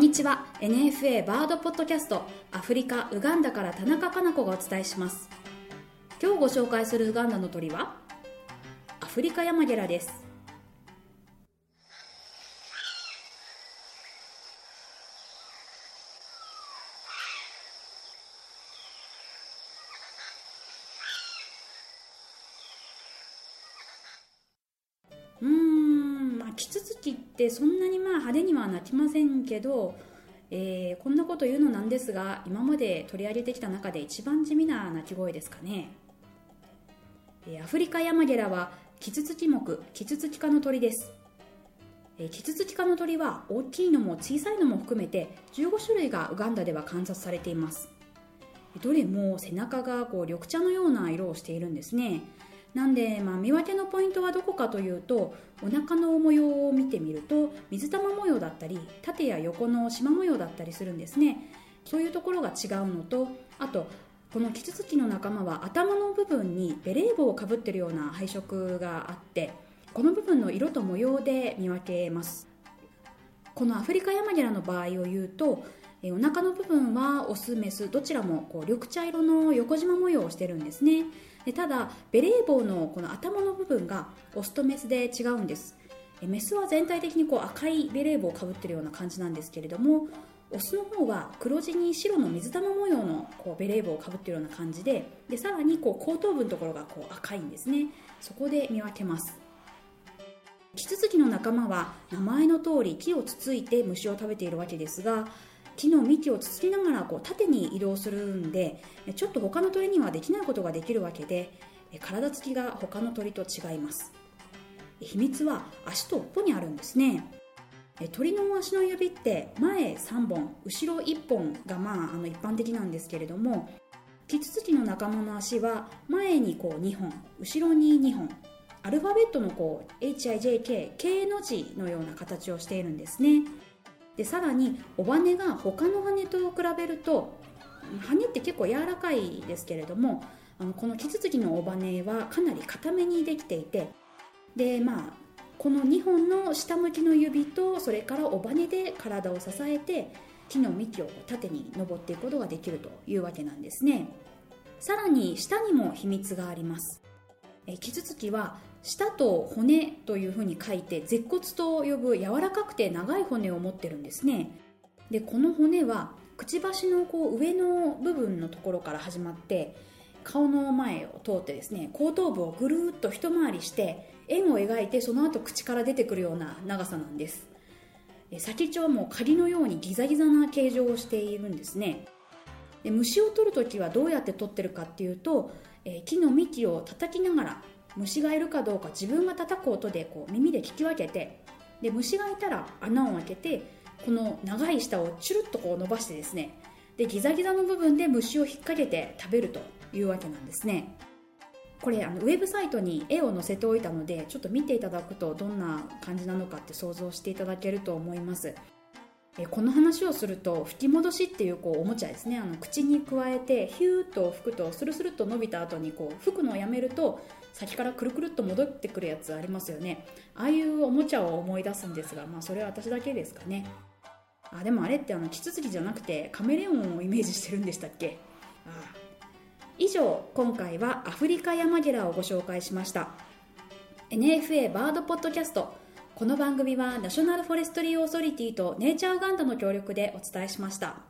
んにちは。NFA バードポッドキャストアフリカウガンダから田中かな子がお伝えします。今日ご紹介するウガンダの鳥はアフリカヤマゲラです。うーん。あキツツキってそんなにまあ派手には鳴きませんけど、えーこんなこと言うのなんですが今まで取り上げてきた中で一番地味な鳴き声ですかね、えーアフリカヤマゲラはキツツキ目キツツキ科の鳥です。えーキツツキ科の鳥は大きいのも小さいのも含めて15種類がウガンダでは観察されています。どれも背中がこう緑茶のような色をしているんですね。なんで、まあ、見分けのポイントはどこかというとお腹の模様を見てみると水玉模様だったり縦や横の縞模様だったりするんですね。そういうところが違うのとあとこのキツツキの仲間は頭の部分にベレー帽をかぶってるような配色があってこの部分の色と模様で見分けます。このアフリカヤマゲラの場合を言うとえーお腹の部分はオスメスどちらもこう緑茶色の横縞模様をしてるんですね。でただベレー帽のこの頭の部分がオスとメスで違うんです。えメスは全体的にこう赤いベレー帽をかぶってるような感じなんですけれどもオスの方は黒地に白の水玉模様のこうベレー帽をかぶってるような感じででさらにこう後頭部のところがこう赤いんですね。そこで見分けます。キツツキの仲間は名前の通り木をつついて虫を食べているわけですが木の幹をつつきながらこう縦に移動するんでちょっと他の鳥にはできないことができるわけで体つきが他の鳥と違います。秘密は足と尾っぽにあるんですね。鳥の足の指って前3本後ろ1本がまああの一般的なんですけれどもキツツキの仲間の足は前にこう2本後ろに2本アルファベットのこう HIJK K の字のような形をしているんですね。でさらに尾羽が他の羽と比べると羽って結構柔らかいですけれどもあのこのキツツキの尾羽はかなり硬めにできていてでまあこの2本の下向きの指とそれから尾羽で体を支えて木の幹を縦に登っていくことができるというわけなんですね。さらに下にも秘密があります。えキツツキは舌と骨というふうに書いて舌骨と呼ぶ柔らかくて長い骨を持ってるんですね。でこの骨はくちばしのこう上の部分のところから始まって顔の前を通ってですね後頭部をぐるっと一回りして円を描いてその後口から出てくるような長さなんです。先っちょはもう鍵のようにギザギザな形状をしているんですね。で虫を取るときはどうやって取ってるかっていうと、えー木の幹を叩きながら虫がいるかどうか自分が叩く音でこう耳で聞き分けてで虫がいたら穴を開けてこの長い舌をチュルッとこう伸ばしてですねでギザギザの部分で虫を引っ掛けて食べるというわけなんですね。これあのウェブサイトに絵を載せておいたのでちょっと見ていただくとどんな感じなのかって想像していただけると思います。えこの話をすると吹き戻しっていうこうおもちゃですね。あの口に加えてヒューッと吹くとスルスルっと伸びた後にこう吹くのをやめると先からくるくるっと戻ってくるやつありますよね。ああいうおもちゃを思い出すんですがまあそれは私だけですかね。あでもあれってあのキツツキじゃなくてカメレオンをイメージしてるんでしたっけ？ああ。以上今回はアフリカヤマゲラをご紹介しました。NFA バードポッドキャスト。この番組はナショナルフォレストリーオーソリティとネイチャーウガンダの協力でお伝えしました。